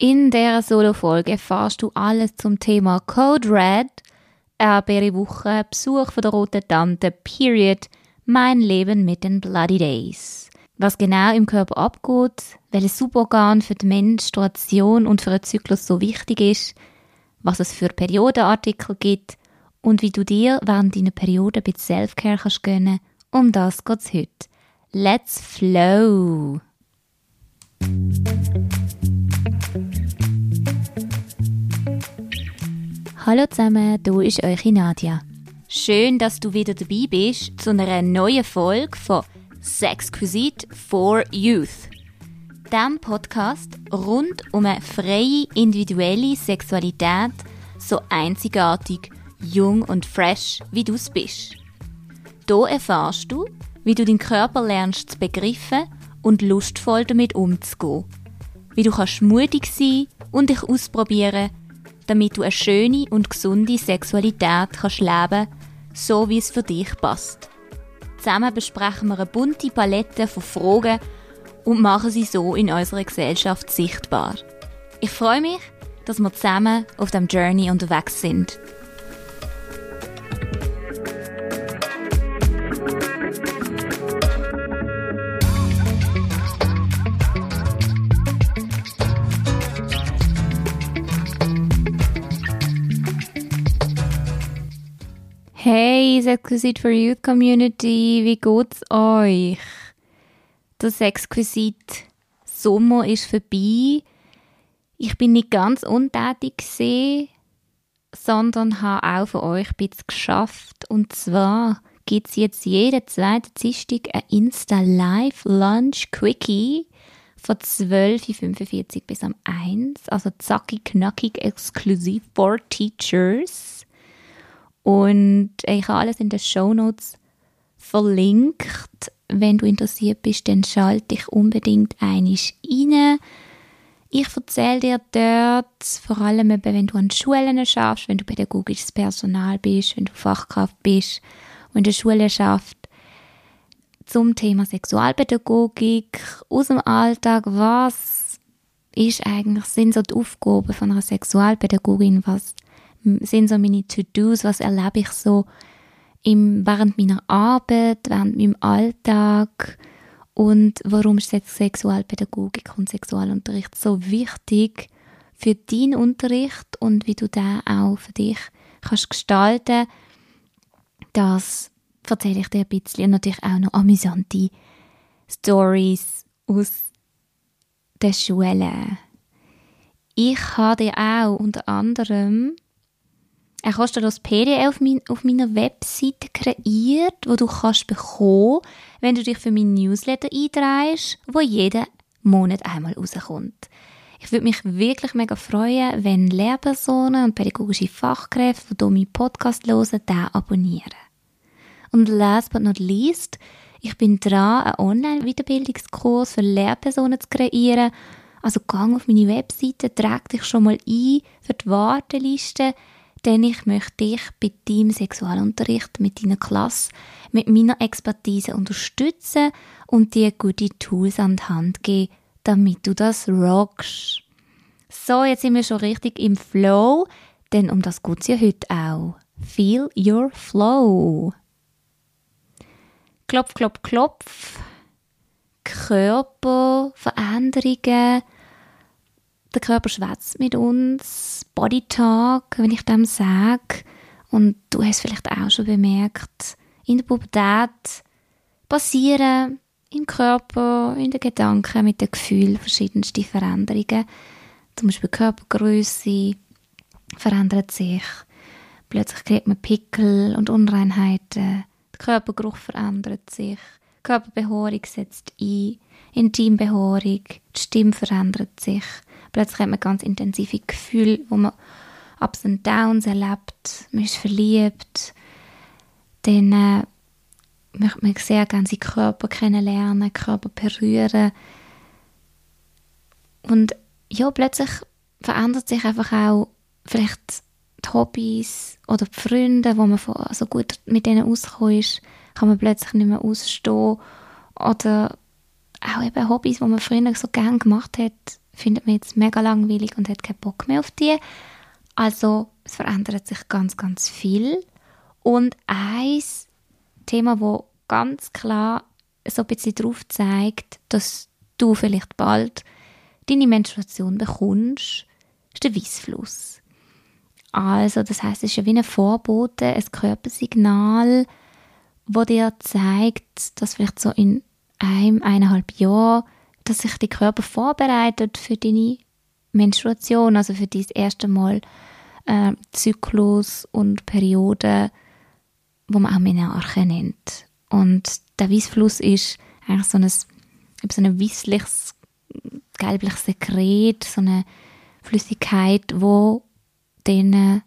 In der Solo-Folge erfährst du alles zum Thema Code Red, Erdbeere-Woche, Besuch von der Roten Tante, Period, mein Leben mit den Bloody Days. Was genau im Körper abgeht, welches Suborgan für die Menstruation und für den Zyklus so wichtig ist, was es für Periodenartikel gibt und wie du dir während deiner Periode ein bisschen Selfcare kannst gönnen, um das geht's heute. Let's flow! Hallo zusammen, du ist eure Nadia. Schön, dass du wieder dabei bist zu einer neuen Folge von Sexquisite for Youth. Dem Podcast rund um eine freie individuelle Sexualität, so einzigartig, jung und fresh, wie du es bist. Hier erfährst du, wie du deinen Körper lernst zu begreifen und lustvoll damit umzugehen. Wie du kannst mutig sein und dich ausprobieren damit du eine schöne und gesunde Sexualität kannst leben so wie es für dich passt. Zusammen besprechen wir eine bunte Palette von Fragen und machen sie so in unserer Gesellschaft sichtbar. Ich freue mich, dass wir zusammen auf dem Journey unterwegs sind. Hey, Sexquisite for Youth Community, wie geht's euch? Das Sexquisite Sommer ist vorbei. Ich bin nicht ganz untätig gesehen, sondern habe auch für euch ein bisschen geschafft. Und zwar gibt es jetzt jeden zweiten Dienstag ein Insta Live Lunch Quickie von 12.45 Uhr bis am 1. Also zackig, knackig, exklusiv for Teachers. Und ich habe alles in den Show Notes verlinkt. Wenn du interessiert bist, dann schalte dich unbedingt einig rein. Ich erzähle dir dort, vor allem wenn du an Schulen schaffst, wenn du pädagogisches Personal bist, wenn du Fachkraft bist und in der Schule schaffst, zum Thema Sexualpädagogik aus dem Alltag. Was ist eigentlich, sind so die Aufgaben von einer Sexualpädagogin? Was sind so meine To-Dos, was erlebe ich so im, während meiner Arbeit, während meinem Alltag und warum ist Sexualpädagogik und Sexualunterricht so wichtig für deinen Unterricht und wie du den auch für dich kannst gestalten. Das erzähle ich dir ein bisschen und natürlich auch noch amüsante Stories aus der Schule. Ich habe dir auch unter anderem er kostet das PDF auf, mein, auf meiner Webseite kreiert, wo du kannst bekommen, wenn du dich für meinen Newsletter einträgst, wo jeden Monat einmal rauskommt. Ich würde mich wirklich mega freuen, wenn Lehrpersonen und pädagogische Fachkräfte, die meinen Podcast hören, den abonnieren. Und last but not least, ich bin dran, einen Online-Weiterbildungskurs für Lehrpersonen zu kreieren. Also gang auf meine Webseite, trag dich schon mal ein für die Warteliste denn ich möchte dich bei deinem Sexualunterricht mit deiner Klasse, mit meiner Expertise unterstützen und dir gute Tools an die Hand geben, damit du das rockst. So, jetzt sind wir schon richtig im Flow, denn um das geht es ja heute auch. Feel your flow. Klopf, klopf, klopf. Körperveränderungen der Körper schwätzt mit uns, Body Talk, wenn ich dem sage. Und du hast vielleicht auch schon bemerkt, in der Pubertät passieren im Körper, in den Gedanken, mit den Gefühlen verschiedenste Veränderungen. Zum Beispiel Körpergröße verändert sich. Plötzlich kriegt man Pickel und Unreinheiten. Der Körpergeruch verändert sich. Körperbehaarung setzt ein. Intimbehaarung. Die Stimme verändert sich. Plötzlich hat man ganz intensive Gefühle, wo man Ups und Downs erlebt, man ist verliebt. Dann äh, möchte man sehr gerne seinen Körper kennenlernen, Körper berühren. Und ja, plötzlich verändert sich einfach auch vielleicht die Hobbys oder die Freunde, wo man so gut mit denen ausgekommen kann man plötzlich nicht mehr ausstehen. Oder auch eben Hobbys, die man früher so gerne gemacht hat, findet man jetzt mega langweilig und hat keinen Bock mehr auf die. Also es verändert sich ganz, ganz viel. Und ein Thema, wo ganz klar so ein bisschen darauf zeigt, dass du vielleicht bald deine Menstruation bekommst, ist der Weissfluss. Also, das heißt, es ist ja wie ein Vorbote, ein Körpersignal, wo dir zeigt, dass vielleicht so in einem, eineinhalb Jahren, dass sich der Körper vorbereitet für deine Menstruation, also für das erste Mal äh, Zyklus und Periode, wo man auch Menarche nennt. Und der Weissfluss ist eigentlich so ein, so ein weissliches, gelbliches Sekret, so eine Flüssigkeit, wo dann,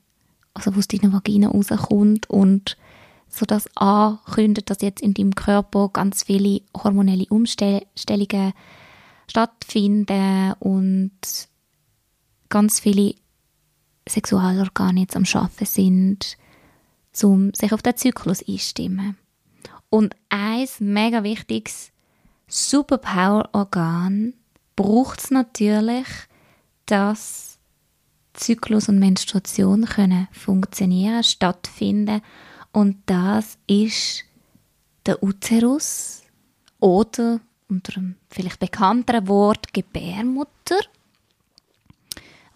also aus deiner Vagina rauskommt und so das ankündigt, dass jetzt in deinem Körper ganz viele hormonelle Umstellungen stattfinden und ganz viele Sexualorgane jetzt am Schaffen sind, um sich auf den Zyklus einzustimmen. Und ein mega wichtiges Superpower-Organ braucht es natürlich, dass Zyklus und Menstruation können funktionieren, stattfinden und das ist der Uterus oder unter einem vielleicht bekannteren Wort Gebärmutter,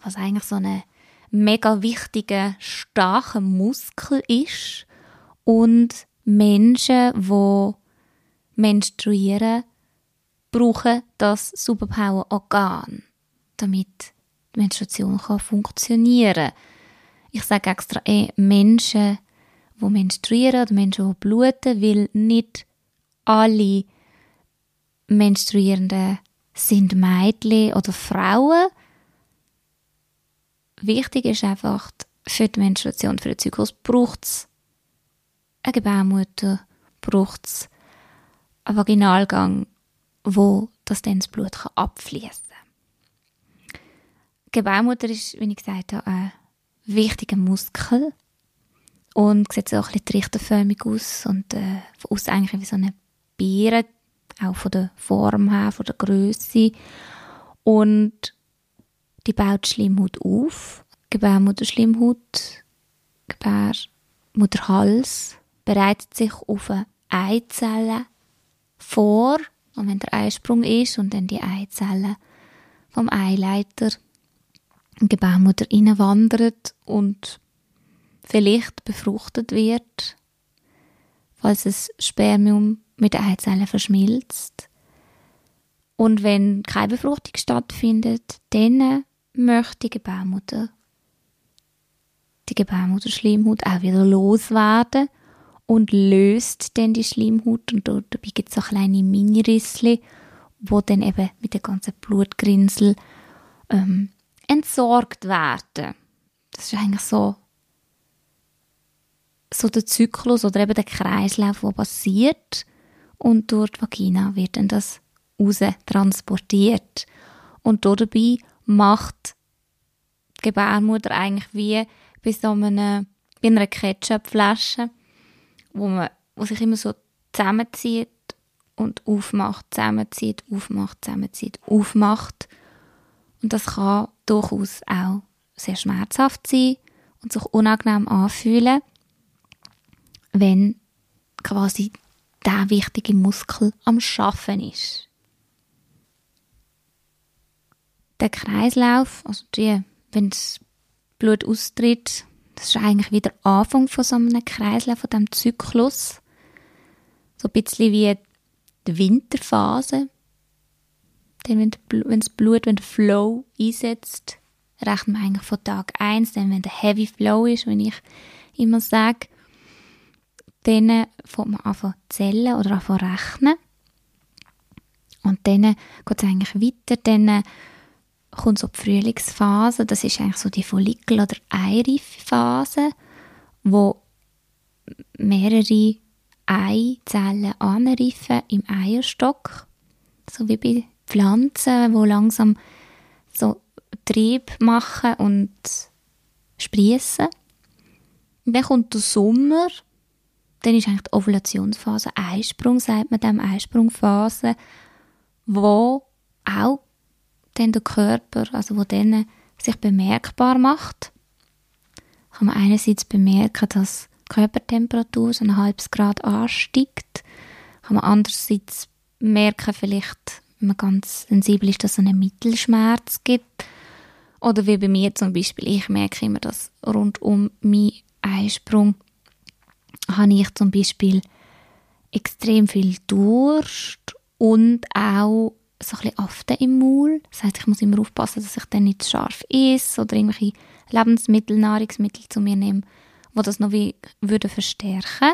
was eigentlich so eine mega wichtiger, starker Muskel ist. Und Menschen, die menstruieren, brauchen das Superpower-Organ, damit die Menstruation kann funktionieren. Ich sage extra eh Menschen, die menstruieren oder Menschen, die bluten, weil nicht alle Menstruierenden sind Mädchen oder Frauen. Wichtig ist einfach, für die Menstruation, für den Zyklus braucht es eine Gebärmutter, braucht es einen Vaginalgang, wo das dann das Blut abfließen kann. Gebärmutter ist, wie ich gesagt habe, ein wichtiger Muskel und sieht so ein bisschen trichterförmig aus und äh, von eigentlich wie so eine Beere, auch von der Form her, von der Größe. Und die baut Schleimhaut auf, Gebärmutterschleimhaut, Gebärmutterhals bereitet sich auf eine Eizelle vor und wenn der Eisprung ist und dann die Eizelle vom Eileiter in die Gebärmutter wandert und vielleicht befruchtet wird, falls das Spermium mit der Eizelle verschmilzt. Und wenn keine Befruchtung stattfindet, dann möchte die Gebärmutter die Gebärmutterschleimhaut auch wieder loswerden und löst dann die Schleimhaut und dabei gibt es so kleine Mini-Rissli, wo dann eben mit der ganzen Blutgrinsel ähm, entsorgt werden. Das ist eigentlich so so der Zyklus oder eben der Kreislauf, der passiert und durch die Vagina wird dann das raus transportiert. Und dabei macht die Gebärmutter eigentlich wie bei so einer, bei einer Ketchupflasche, wo, man, wo sich immer so zusammenzieht und aufmacht, zusammenzieht, aufmacht, zusammenzieht, aufmacht. Und das kann durchaus auch sehr schmerzhaft sein und sich unangenehm anfühlen wenn quasi der wichtige Muskel am Schaffen ist. Der Kreislauf, also die, wenn das Blut austritt, das ist eigentlich wieder der Anfang von so einem Kreislauf, von diesem Zyklus. So ein bisschen wie die Winterphase. Denn wenn, wenn das Blut, wenn der Flow einsetzt, rechnen wir eigentlich von Tag 1, dann wenn der Heavy Flow ist, wenn ich immer sage, dann fängt man an zu zählen oder an zu rechnen. Und dann geht es eigentlich weiter, dann kommt so die Frühlingsphase, das ist eigentlich so die Follikel- oder Eireifphase, wo mehrere Eizellen anreifen im Eierstock, so wie bei Pflanzen, wo langsam so Trieb machen und sprießen. Dann kommt der Sommer, dann ist eigentlich die Ovulationsphase, Eisprung, sagt man dem Eisprungphase, wo auch dann der Körper, also wo dann sich bemerkbar macht, kann man einerseits bemerken, dass die Körpertemperatur so ein halbes Grad ansteigt, kann man andererseits merken, vielleicht, wenn man ganz sensibel ist, dass es einen Mittelschmerz gibt. Oder wie bei mir zum Beispiel, ich merke immer, dass rund um meinen Einsprung habe ich zum Beispiel extrem viel Durst und auch so ein bisschen Aften im Maul. Das heißt, ich muss immer aufpassen, dass ich dann nicht scharf esse oder irgendwelche Lebensmittel, Nahrungsmittel zu mir nehme, wo das noch wie würde verstärken.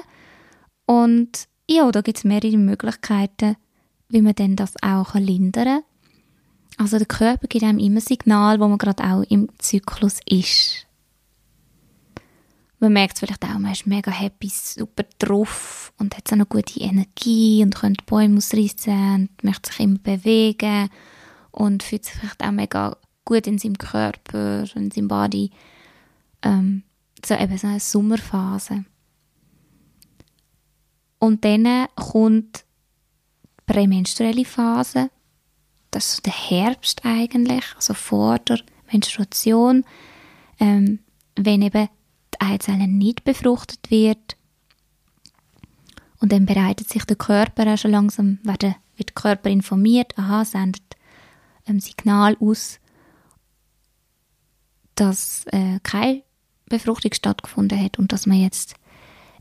Und ja, da gibt es mehrere Möglichkeiten, wie man denn das auch lindern kann. Also der Körper gibt einem immer Signal, wo man gerade auch im Zyklus ist. Man merkt es vielleicht auch, man ist mega happy, super drauf und hat so eine gute Energie und könnte Bäume ausreißen und möchte sich immer bewegen und fühlt sich vielleicht auch mega gut in seinem Körper in seinem Body. Ähm, so eben so eine Sommerphase. Und dann kommt die prämenstruelle Phase. Das ist der Herbst eigentlich, also vor der Menstruation. Ähm, wenn eben die Eizelle nicht befruchtet wird. Und dann bereitet sich der Körper auch schon langsam, wird der Körper informiert, aha, sendet ein Signal aus, dass äh, keine Befruchtung stattgefunden hat und dass man jetzt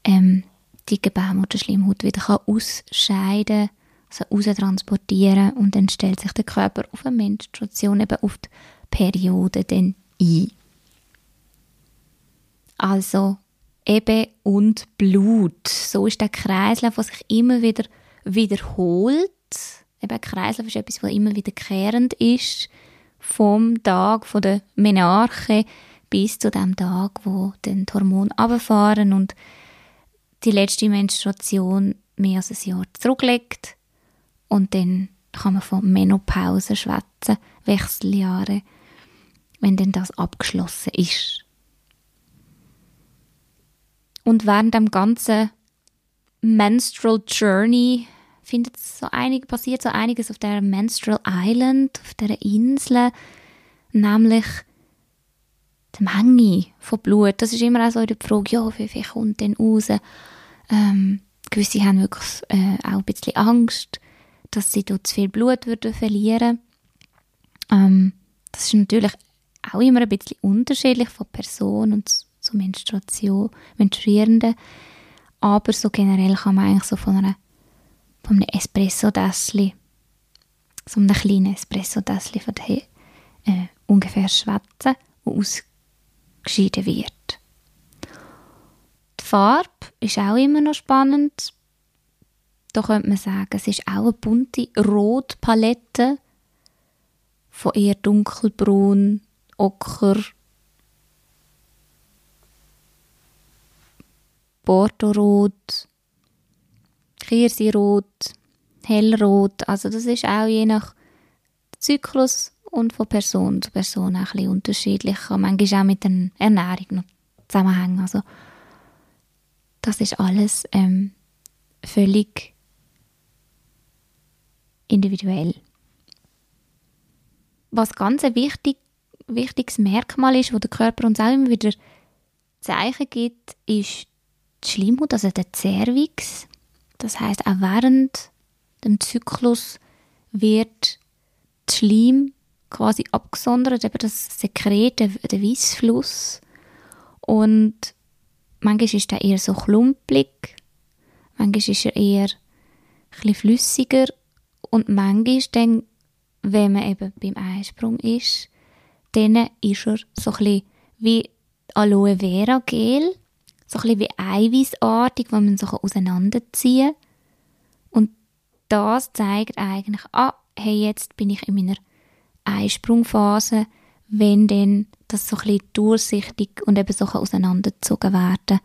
ähm, die Gebärmutterschleimhaut wieder kann ausscheiden kann, also raustransportieren und dann stellt sich der Körper auf eine Menstruation, eben auf die Periode dann ein. Also eben und Blut. So ist der Kreislauf, der sich immer wieder wiederholt. Eben Kreislauf ist etwas, was immer wiederkehrend ist. Vom Tag von der Menarche bis zu dem Tag, wo dann die Hormone runterfahren und die letzte Menstruation mehr als ein Jahr zurücklegt. Und dann kann man von Menopause schwätzen, Wechseljahre, wenn dann das abgeschlossen ist. Und während dem ganzen Menstrual Journey findet so einig, passiert so einiges auf der Menstrual Island, auf der Insel, nämlich die Menge von Blut. Das ist immer auch so die Frage, ja, wie viel kommt denn raus? Ähm, gewisse haben wirklich äh, auch ein bisschen Angst, dass sie dort zu viel Blut würden verlieren. Ähm, das ist natürlich auch immer ein bisschen unterschiedlich von Person und so Menstruation, Menstruierenden. Aber so generell kann man eigentlich so von, einer, von einem Espresso-Dässli, so einem kleinen Espresso-Dässli von der, äh, ungefähr schwätzen, wo ausgeschieden wird. Die Farbe ist auch immer noch spannend. Da könnte man sagen, es ist auch eine bunte Rotpalette von eher dunkelbraun, ocker, Bordeaux-Rot, Kirsirot, Hellrot. Also das ist auch je nach Zyklus und von Person zu Person auch ein bisschen unterschiedlich. Kann manchmal auch mit der Ernährung noch zusammenhängen. Also das ist alles ähm, völlig individuell. Was ganz ein wichtig, wichtiges Merkmal ist, wo der Körper uns auch immer wieder Zeichen gibt, ist Schleimhaut, also der Cervix. Das heißt, auch während dem Zyklus wird die Schleim quasi abgesondert, eben das Sekret, der, der Weissfluss. Und manchmal ist er eher so klumpig, manchmal ist er eher ein flüssiger und manchmal dann, wenn man eben beim Einsprung ist, dann ist er so ein wie Aloe Vera Gel, so ein bisschen wie eiweißartig, wo man so auseinanderziehen kann. Und das zeigt eigentlich, ah, hey, jetzt bin ich in meiner Einsprungphase, wenn dann das so ein bisschen durchsichtig und eben so auseinandergezogen werden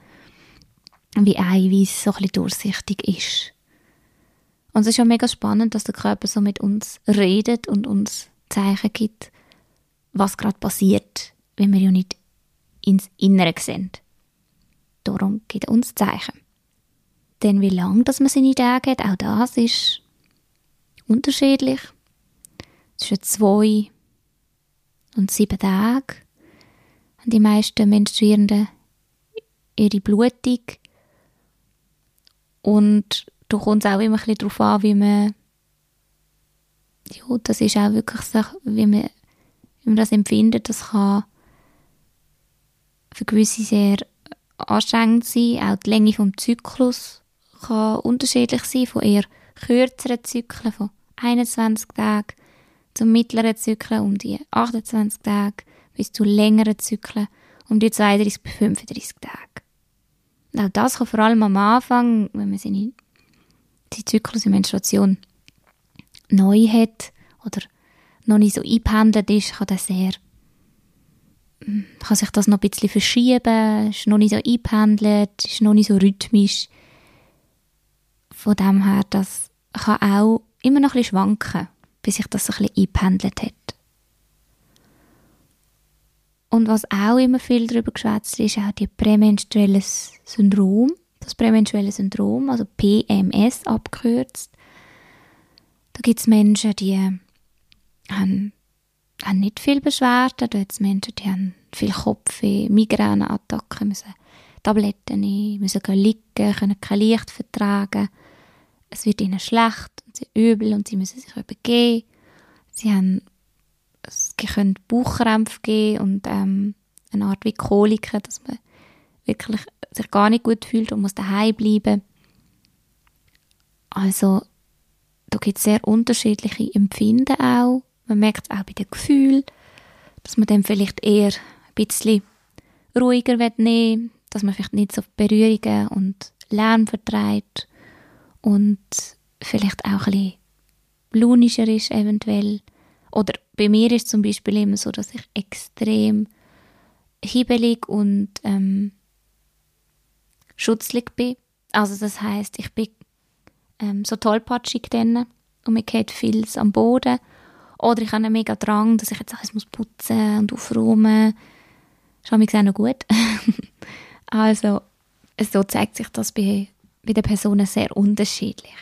wie Eiweiß so ein bisschen durchsichtig ist. Und es ist ja mega spannend, dass der Körper so mit uns redet und uns Zeichen gibt, was gerade passiert, wenn wir ja nicht ins Innere sehen. Darum gibt er uns Zeichen. Denn wie lange dass man seine Tage hat, auch das ist unterschiedlich. Zwischen zwei und sieben Tage haben die meisten Menstruierenden ihre Blutung. Und da kommt es auch immer ein darauf an, wie man ja, das ist auch wirklich so, wie man, wie man das empfindet. Das kann für gewisse sehr anstrengend sein. Auch die Länge des Zyklus kann unterschiedlich sein, von eher kürzeren Zyklen von 21 Tagen zum mittleren Zyklen um die 28 Tage bis zu längeren Zyklen um die 32 bis 35 Tage. Auch das kann vor allem am Anfang, wenn man seine, seinen Zyklus in Menstruation neu hat oder noch nicht so eingependelt ist, kann das sehr kann sich das noch ein bisschen verschieben, ist noch nicht so eingependelt, ist noch nicht so rhythmisch. Von dem her, das kann auch immer noch ein bisschen schwanken, bis sich das ein bisschen eingependelt hat. Und was auch immer viel darüber geschwätzt ist, auch die prämenstruelles Syndrom, das prämenstruelle Syndrom, also PMS abgekürzt. Da gibt es Menschen, die haben, haben nicht viel Beschwerden. Da es Menschen, die haben viel Kopfweh, Migräneattacken, müssen Tabletten nehmen, müssen liegen, können kein Licht vertragen. Es wird ihnen schlecht und sie übel und sie müssen sich übergeben. Sie haben es können Bauchkrämpfe geben und ähm, eine Art wie Koliken, dass man wirklich sich gar nicht gut fühlt und muss daheim bleiben. Also da gibt es sehr unterschiedliche Empfinden auch. Man merkt es auch bei den Gefühlen, dass man dann vielleicht eher ein bisschen ruhiger nehmen will, dass man vielleicht nicht so Berührungen und Lärm vertreibt und vielleicht auch ein bisschen launischer ist eventuell. Oder bei mir ist zum Beispiel immer so, dass ich extrem hibbelig und ähm, schutzlig bin. Also das heißt, ich bin ähm, so tollpatschig dann und mir geht vieles am Boden. Oder ich habe einen mega Drang, dass ich jetzt alles muss putzen und aufräumen. Ist auch noch gut. also, so zeigt sich das bei, bei den Personen sehr unterschiedlich.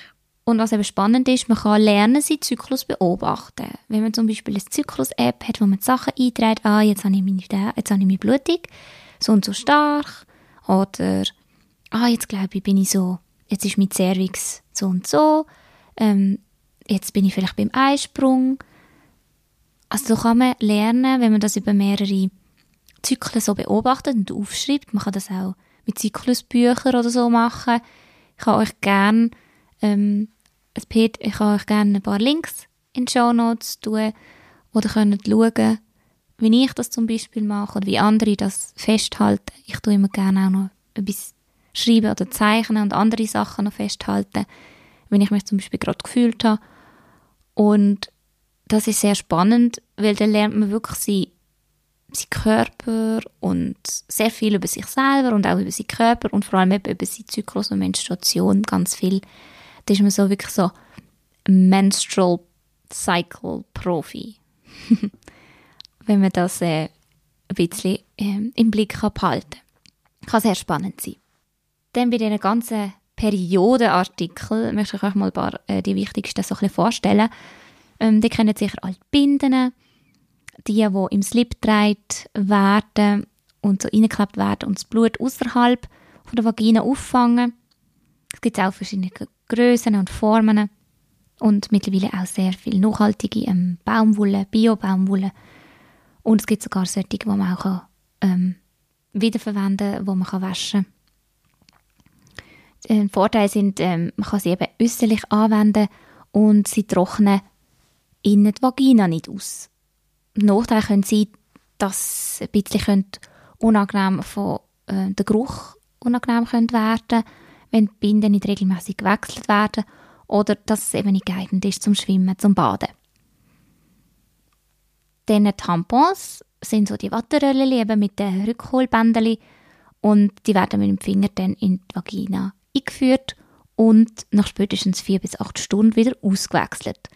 Und was eben spannend ist, man kann lernen, seinen Zyklus beobachten. Wenn man zum Beispiel eine Zyklus-App hat, wo man die Sachen einträgt, ah, jetzt habe ich meine, jetzt habe ich meine Blutung, so und so stark, oder, ah, jetzt glaube ich, bin ich so, jetzt ist mein Cervix so und so, ähm, jetzt bin ich vielleicht beim Eisprung. Also so kann man lernen, wenn man das über mehrere Zyklen so beobachtet und aufschreibt. Man kann das auch mit Zyklusbüchern oder so machen. Ich kann euch gerne ähm, ich kann euch gerne ein paar Links in die Show Notes tun, oder könnt schauen, wie ich das zum Beispiel mache oder wie andere das festhalten. Ich tue immer gerne auch noch etwas schreiben oder zeichnen und andere Sachen noch festhalten, wenn ich mich zum Beispiel gerade gefühlt habe. Und das ist sehr spannend, weil dann lernt man wirklich sein, sein Körper und sehr viel über sich selber und auch über seinen Körper und vor allem über seinen Zyklus und Menstruation ganz viel da ist man so wirklich so Menstrual Cycle Profi. Wenn man das äh, ein bisschen äh, im Blick behalten kann. Kann sehr spannend sein. Dann bei diesen ganzen Periodenartikeln möchte ich euch mal ein paar, äh, die wichtigsten so ein bisschen vorstellen. Ähm, die kennen sicher alle Binden, die, die im Slip getragen werden und so reingeklappt werden und das Blut außerhalb der Vagina auffangen. Es gibt auch verschiedene Größen und Formen und mittlerweile auch sehr viel nachhaltige ähm, Baumwolle, Bio-Baumwolle. Und es gibt sogar solche, die man auch ähm, wiederverwenden kann, die man waschen kann. Äh, Vorteile sind, ähm, man kann sie eben äußerlich anwenden und sie trocknen innen die Vagina nicht aus. Nachteile können sein, dass ein bisschen unangenehm von äh, der Geruch unangenehm werden könnte wenn die Binden nicht regelmäßig gewechselt werden oder dass es eben nicht geeignet ist zum Schwimmen, zum Baden. Dann Tampons sind so die Watterröllchen eben mit den Rückholbändchen und die werden mit dem Finger dann in die Vagina eingeführt und nach spätestens vier bis acht Stunden wieder ausgewechselt.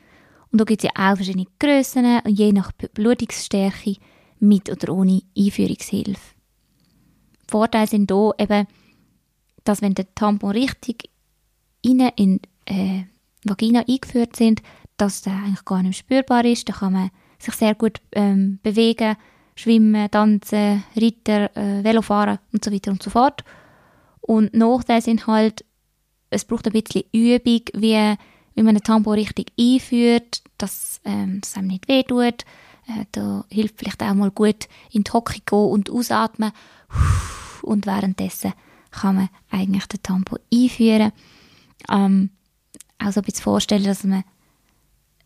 Und da gibt es ja auch verschiedene Grössen und je nach Blutungsstärke mit oder ohne Einführungshilfe. Vorteile sind hier eben, dass wenn der Tampon richtig in äh, Vagina eingeführt sind, dass der eigentlich gar nicht spürbar ist. Da kann man sich sehr gut ähm, bewegen, schwimmen, tanzen, reiten, äh, Velofahren und so weiter und so fort. Und Nachteile sind halt, es braucht ein bisschen Übung, wie, wie man einen Tampon richtig einführt, dass ähm, es einem nicht wehtut. Äh, da hilft vielleicht auch mal gut in die Hocke gehen und ausatmen. Und währenddessen kann man eigentlich den Tampon einführen. Ähm, auch so ein bisschen vorstellen, dass man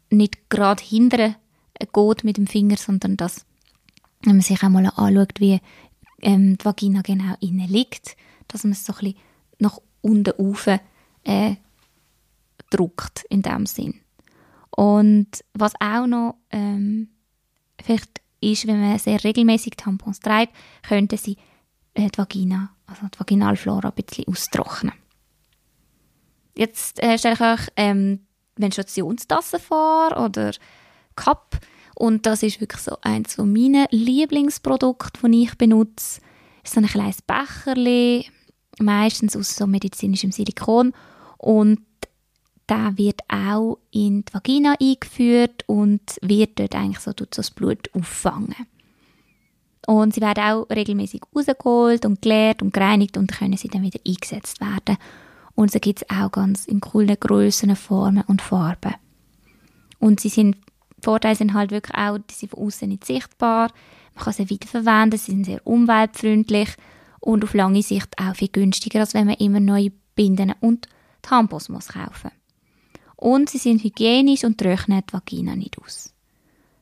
nicht gerade hinterher geht mit dem Finger, sondern dass wenn man sich einmal anschaut, wie ähm, die Vagina genau innen liegt, dass man es so ein bisschen nach unten rauf äh, drückt, in dem Sinn. Und was auch noch ähm, vielleicht ist, wenn man sehr regelmäßig Tampons trägt, könnte sie äh, die Vagina, also die Vaginalflora ein bisschen austrocknen. Jetzt äh, stelle ich euch ähm, Menstruationstassen vor oder Cup und das ist wirklich so eins von meinen Lieblingsprodukten, die ich benutze. ist so ein kleines Becherli, meistens aus so medizinischem Silikon und der wird auch in die Vagina eingeführt und wird dort eigentlich so, so das Blut auffangen. Und sie werden auch regelmäßig rausgeholt und geleert und gereinigt und können sie dann wieder eingesetzt werden. Und sie gibt es auch ganz in coolen Größen, Formen und Farben. Und sie sind, Vorteile sind halt wirklich auch, die sind von außen nicht sichtbar. Man kann sie wiederverwenden, sie sind sehr umweltfreundlich und auf lange Sicht auch viel günstiger, als wenn man immer neue Binden und Tampons muss kaufen. Und sie sind hygienisch und trocknen die Vagina nicht aus.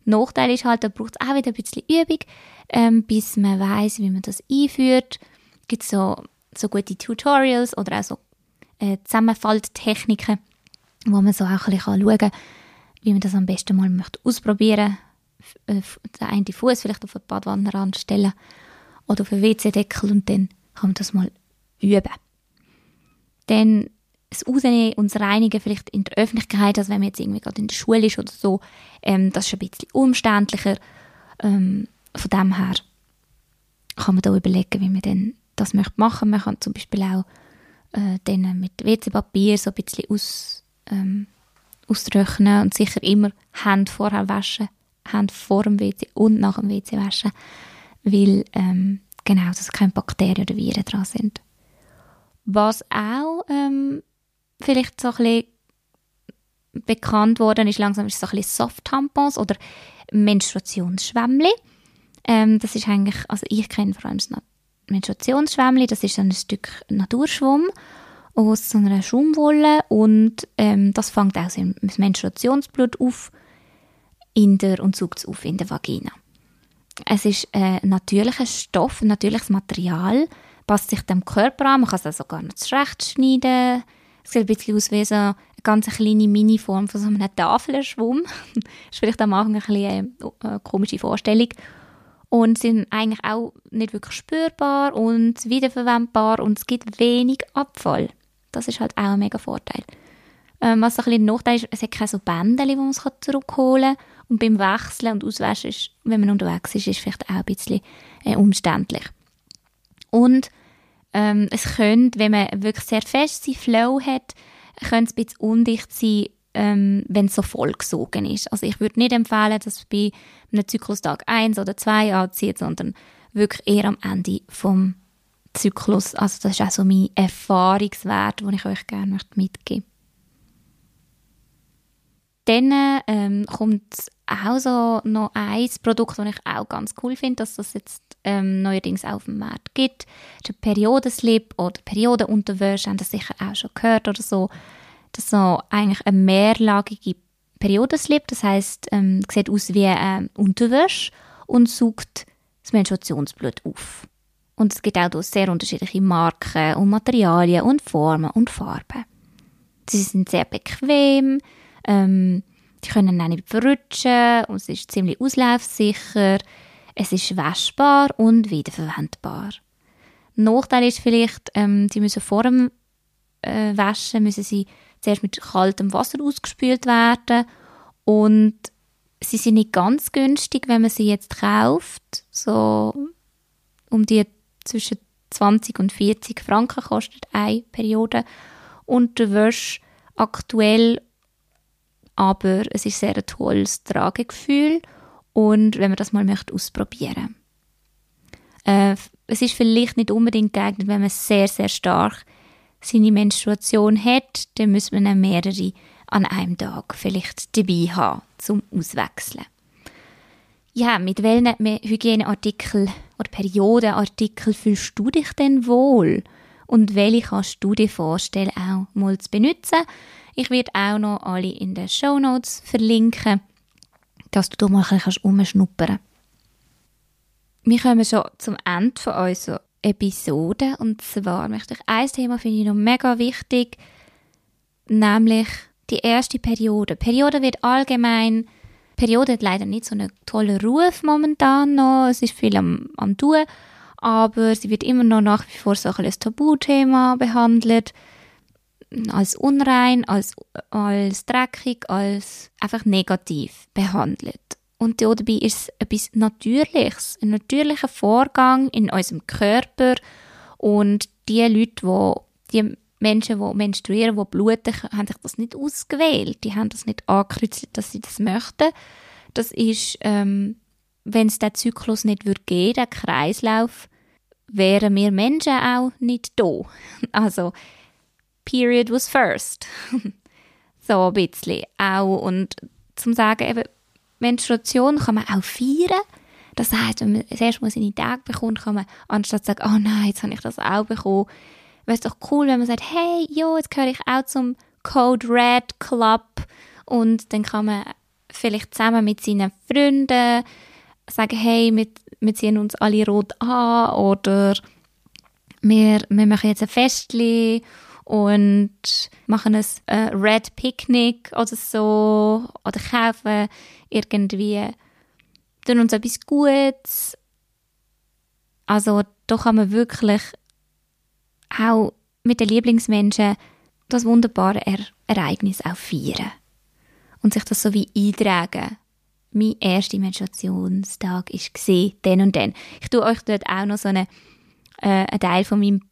Nachteil ist halt, da braucht es auch wieder ein bisschen Übung, ähm, bis man weiß, wie man das einführt. Es gibt so, so gute Tutorials oder auch so äh, Zusammenfalttechniken, wo man so auch ein bisschen schauen kann, wie man das am besten mal möchte ausprobieren möchte. Äh, den einen Fuß vielleicht auf eine Badwanne stellen oder auf einen WC-Deckel und dann kann man das mal üben. Dann das Rausnehmen und Reinigen vielleicht in der Öffentlichkeit, also wenn man jetzt irgendwie gerade in der Schule ist oder so, ähm, das ist ein bisschen umständlicher. Ähm, von dem her kann man da überlegen, wie man denn das möchte machen. Man kann zum Beispiel auch äh, dann mit WC-Papier so ein bisschen aus, ähm, austrocknen und sicher immer Hände vorher waschen, Hände vor dem WC und nach dem WC waschen, weil ähm, genau, dass keine Bakterien oder Viren dran sind. Was auch ähm, vielleicht so ein bisschen bekannt worden ist, langsam ist so ein bisschen Soft-Tampons oder Menstruationsschwämmli. Ähm, das ist eigentlich, also ich kenne vor allem das Menstruationsschwämmli, das ist ein Stück Naturschwamm aus so einer Schaumwolle und ähm, das fängt auch das Menstruationsblut auf in der, und saugt es auf in der Vagina. Es ist ein natürlicher Stoff, ein natürliches Material, passt sich dem Körper an, man kann es also gar nicht zurechtschneiden, es sieht ein bisschen aus wie so eine ganz kleine Mini-Form von so einem Tafelschwamm. das ist vielleicht am Anfang ein bisschen eine komische Vorstellung. Und sind eigentlich auch nicht wirklich spürbar und wiederverwendbar und es gibt wenig Abfall. Das ist halt auch ein mega Vorteil. Ähm, was ein bisschen ein Nachteil ist, es hat keine so Bänder, die man zurückholen kann. Und beim Wechseln und Auswaschen, wenn man unterwegs ist, ist vielleicht auch ein bisschen äh, umständlich. Und ähm, es könnte, wenn man wirklich sehr fest sein Flow hat, könnte es ein bisschen undicht sein, ähm, wenn es so vollgesogen ist. Also ich würde nicht empfehlen, dass bei einem Zyklustag 1 oder 2 anzieht, sondern wirklich eher am Ende vom Zyklus. Also das ist auch so mein Erfahrungswert, den ich euch gerne mitgeben möchte. Dann ähm, kommt auch so noch ein Produkt, das ich auch ganz cool finde, dass das jetzt ähm, neuerdings auf dem Markt gibt. Das ist ein Periodenslip oder Periodenunterwäsche, haben das sicher auch schon gehört oder so. Das ist so eigentlich eine mehrlagige Periodenslip, das heißt, ähm, sieht aus wie eine Unterwäsche und saugt das Menstruationsblut auf. Und es gibt auch sehr unterschiedliche Marken und Materialien und Formen und Farben. Sie sind sehr bequem, ähm, die können auch nicht verrutschen und es ist ziemlich auslaufsicher. Es ist waschbar und wiederverwendbar. Nachteil ist vielleicht, ähm, sie müssen vor dem äh, Waschen müssen sie zuerst mit kaltem Wasser ausgespült werden und sie sind nicht ganz günstig, wenn man sie jetzt kauft. So um die zwischen 20 und 40 Franken kostet eine Periode und der Wäsche aktuell aber es ist sehr ein tolles Tragegefühl und wenn man das mal möchte ausprobieren. Äh, es ist vielleicht nicht unbedingt geeignet, wenn man sehr, sehr stark seine Menstruation hat, dann muss man dann mehrere an einem Tag vielleicht dabei haben, zum Auswechseln. Ja, mit welchen Hygieneartikel oder Periodenartikel fühlst du dich denn wohl? Und welche kannst du dir vorstellen, auch mal zu benutzen? Ich werde auch noch alle in den Show Notes verlinken, dass du da mal ein bisschen umschnuppern kannst. Wir kommen schon zum Ende von unserer Episode und zwar möchte ich ein Thema finde ich noch mega wichtig, nämlich die erste Periode. Periode wird allgemein, Periode hat leider nicht so einen tollen Ruf momentan noch, es ist viel am, am tun, aber sie wird immer noch nach wie vor so ein Tabuthema behandelt, als unrein, als, als dreckig, als einfach negativ behandelt. Und dabei ist es etwas Natürliches, ein natürlicher Vorgang in unserem Körper. Und die Leute, die, die Menschen, die menstruieren, die bluten, haben sich das nicht ausgewählt. Die haben das nicht angekreuzt, dass sie das möchten. Das ist, ähm, wenn es den Zyklus nicht würde geben, den Kreislauf, wären wir Menschen auch nicht da. Also, Period was first. so ein bisschen auch. Und zum sagen, eben, Menstruation kann man auch feiern. Das heißt, wenn man das erste Mal seine Tage bekommt, kann man anstatt sagen, oh nein, jetzt habe ich das auch bekommen, wäre es doch cool, wenn man sagt, hey, jo, jetzt gehöre ich auch zum Code Red Club und dann kann man vielleicht zusammen mit seinen Freunden sagen, hey, wir, wir ziehen uns alle rot an oder wir, wir machen jetzt ein Festchen und machen ein äh, Red Picnic oder so oder kaufen irgendwie tun uns etwas Gutes. Also da kann man wirklich auch mit den Lieblingsmenschen das wunderbare er Ereignis auch feiern und sich das so wie eintragen. Mein erster Menstruationstag gesehen, den und den. Ich tue euch dort auch noch so eine, äh, einen Teil von meinem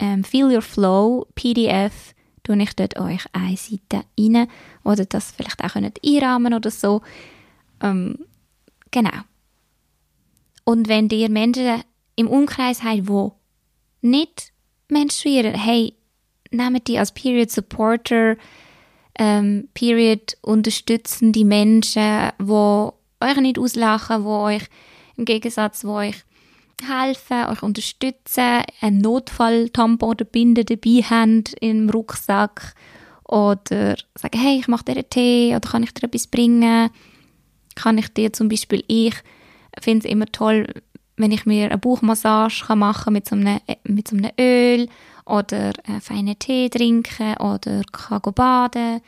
ähm, Feel Your Flow PDF tue ich dort euch eine Seite rein oder das vielleicht auch könnt einrahmen oder so. Ähm, genau. Und wenn ihr Menschen im Umkreis habt, die nicht menstruieren, hey, nehmt die als Period Supporter, ähm, Period unterstützende Menschen, die euch nicht auslachen, die euch im Gegensatz, wo euch helfen, euch unterstützen, einen Notfall-Tampon oder Binde dabei haben im Rucksack oder sagen, hey, ich mache dir einen Tee oder kann ich dir etwas bringen? Kann ich dir zum Beispiel, ich finde es immer toll, wenn ich mir eine Bauchmassage machen kann mit so einem, mit so einem Öl oder einen feinen Tee trinken oder kann baden.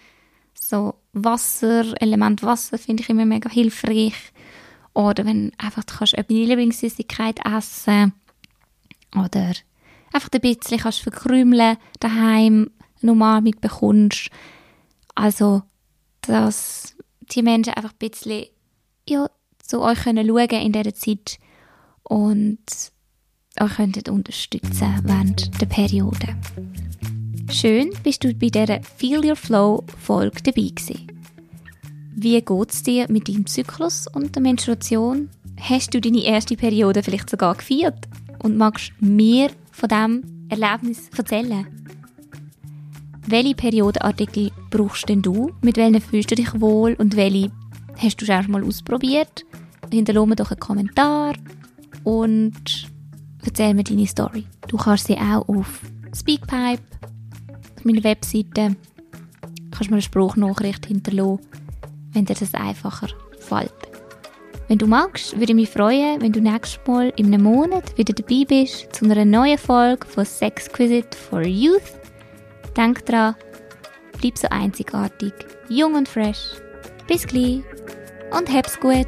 So Wasser, Element Wasser finde ich immer mega hilfreich. Oder wenn einfach du kannst deine Lieblingssüßigkeit essen oder einfach ein bisschen kannst verkrümeln daheim eine Umarmung bekommst. Also, dass die Menschen einfach ein bisschen ja, zu euch können schauen in dieser Zeit und euch könnten unterstützen während der Periode. Schön bist du bei dieser Feel Your Flow Folge dabei gewesen. Wie geht es dir mit deinem Zyklus und der Menstruation? Hast du deine erste Periode vielleicht sogar gefeiert? Und magst mir von diesem Erlebnis erzählen? Welche Periodenartikel brauchst denn du? Mit welchen fühlst du dich wohl? Und welche hast du schon mal ausprobiert? Hinterlasse mir doch einen Kommentar und erzähl mir deine Story. Du kannst sie auch auf Speakpipe, auf meiner Webseite, kannst mir eine Spruchnachricht hinterlassen wenn dir das einfacher fällt. Wenn du magst, würde ich mich freuen, wenn du nächstes Mal in einem Monat wieder dabei bist zu einer neuen Folge von Sexquisite for Youth. Denk dran, bleib so einzigartig, jung und fresh. Bis gleich und hab's gut!